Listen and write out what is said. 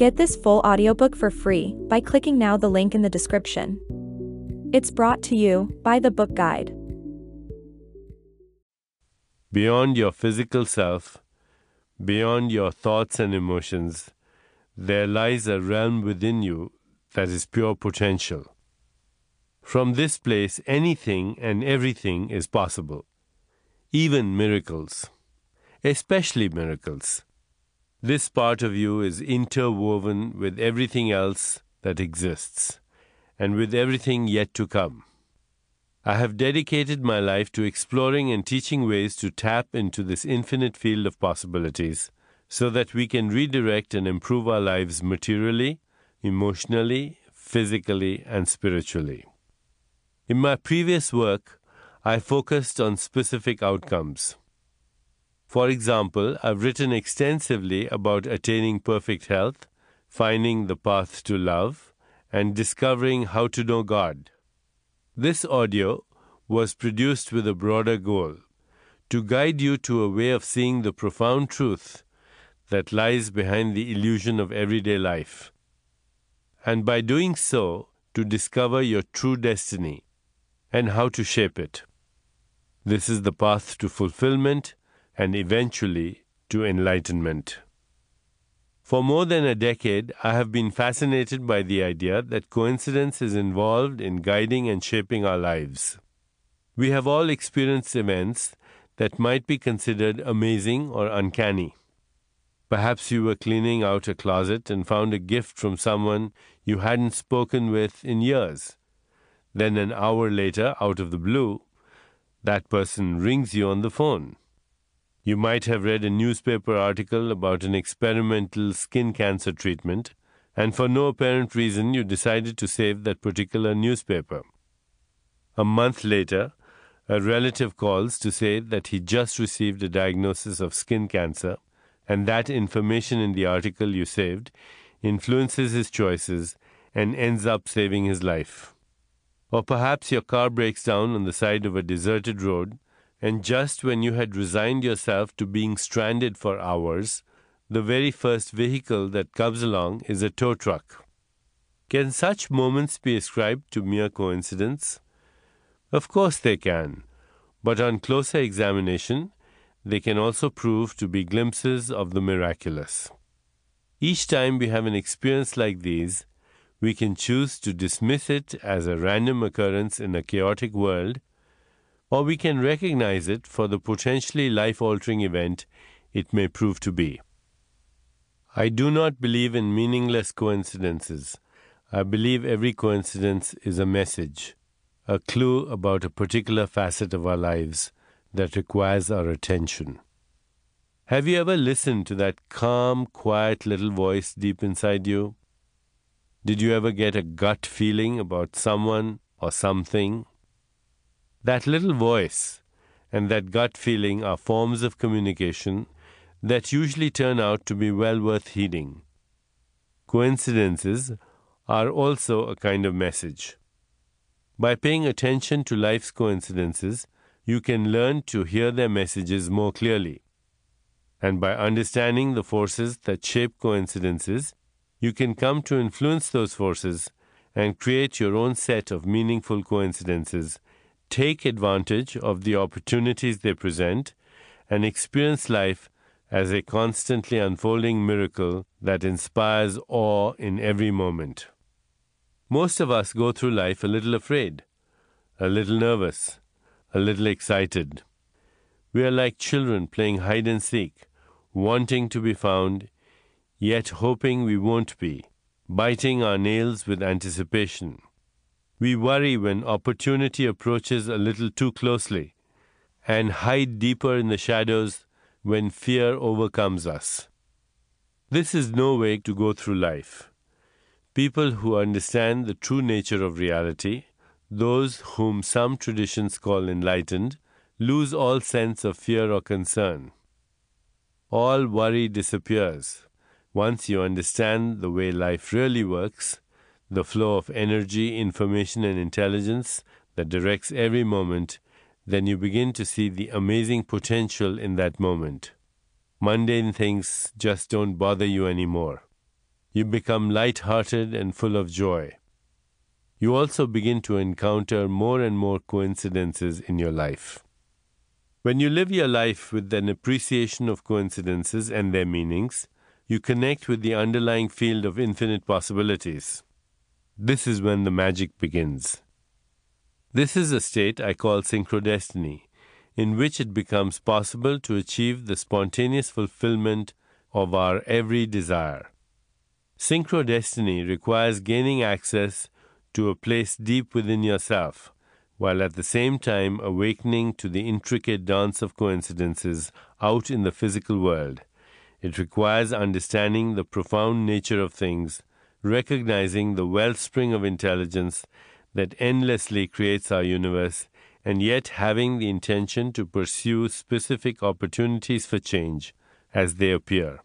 Get this full audiobook for free by clicking now the link in the description. It's brought to you by the Book Guide. Beyond your physical self, beyond your thoughts and emotions, there lies a realm within you that is pure potential. From this place, anything and everything is possible, even miracles, especially miracles. This part of you is interwoven with everything else that exists and with everything yet to come. I have dedicated my life to exploring and teaching ways to tap into this infinite field of possibilities so that we can redirect and improve our lives materially, emotionally, physically, and spiritually. In my previous work, I focused on specific outcomes. For example, I've written extensively about attaining perfect health, finding the path to love, and discovering how to know God. This audio was produced with a broader goal to guide you to a way of seeing the profound truth that lies behind the illusion of everyday life. And by doing so, to discover your true destiny and how to shape it. This is the path to fulfillment and eventually to enlightenment. For more than a decade, I have been fascinated by the idea that coincidence is involved in guiding and shaping our lives. We have all experienced events that might be considered amazing or uncanny. Perhaps you were cleaning out a closet and found a gift from someone you hadn't spoken with in years. Then, an hour later, out of the blue, that person rings you on the phone. You might have read a newspaper article about an experimental skin cancer treatment, and for no apparent reason, you decided to save that particular newspaper. A month later, a relative calls to say that he just received a diagnosis of skin cancer and that information in the article you saved influences his choices and ends up saving his life. Or perhaps your car breaks down on the side of a deserted road, and just when you had resigned yourself to being stranded for hours, the very first vehicle that comes along is a tow truck. Can such moments be ascribed to mere coincidence? Of course they can, but on closer examination, they can also prove to be glimpses of the miraculous. Each time we have an experience like these, we can choose to dismiss it as a random occurrence in a chaotic world, or we can recognize it for the potentially life altering event it may prove to be. I do not believe in meaningless coincidences. I believe every coincidence is a message, a clue about a particular facet of our lives that requires our attention. Have you ever listened to that calm, quiet little voice deep inside you? Did you ever get a gut feeling about someone or something? That little voice and that gut feeling are forms of communication that usually turn out to be well worth heeding. Coincidences are also a kind of message. By paying attention to life's coincidences, you can learn to hear their messages more clearly. And by understanding the forces that shape coincidences, you can come to influence those forces and create your own set of meaningful coincidences. Take advantage of the opportunities they present and experience life as a constantly unfolding miracle that inspires awe in every moment. Most of us go through life a little afraid, a little nervous, a little excited. We are like children playing hide and seek, wanting to be found, yet hoping we won't be, biting our nails with anticipation. We worry when opportunity approaches a little too closely, and hide deeper in the shadows when fear overcomes us. This is no way to go through life. People who understand the true nature of reality those whom some traditions call enlightened lose all sense of fear or concern. All worry disappears. Once you understand the way life really works, the flow of energy, information, and intelligence that directs every moment, then you begin to see the amazing potential in that moment. Mundane things just don't bother you anymore. You become light-hearted and full of joy. You also begin to encounter more and more coincidences in your life. When you live your life with an appreciation of coincidences and their meanings, you connect with the underlying field of infinite possibilities. This is when the magic begins. This is a state I call synchrodestiny, in which it becomes possible to achieve the spontaneous fulfillment of our every desire. Synchrodestiny requires gaining access to a place deep within yourself, while at the same time awakening to the intricate dance of coincidences out in the physical world. It requires understanding the profound nature of things, recognizing the wellspring of intelligence that endlessly creates our universe, and yet having the intention to pursue specific opportunities for change as they appear.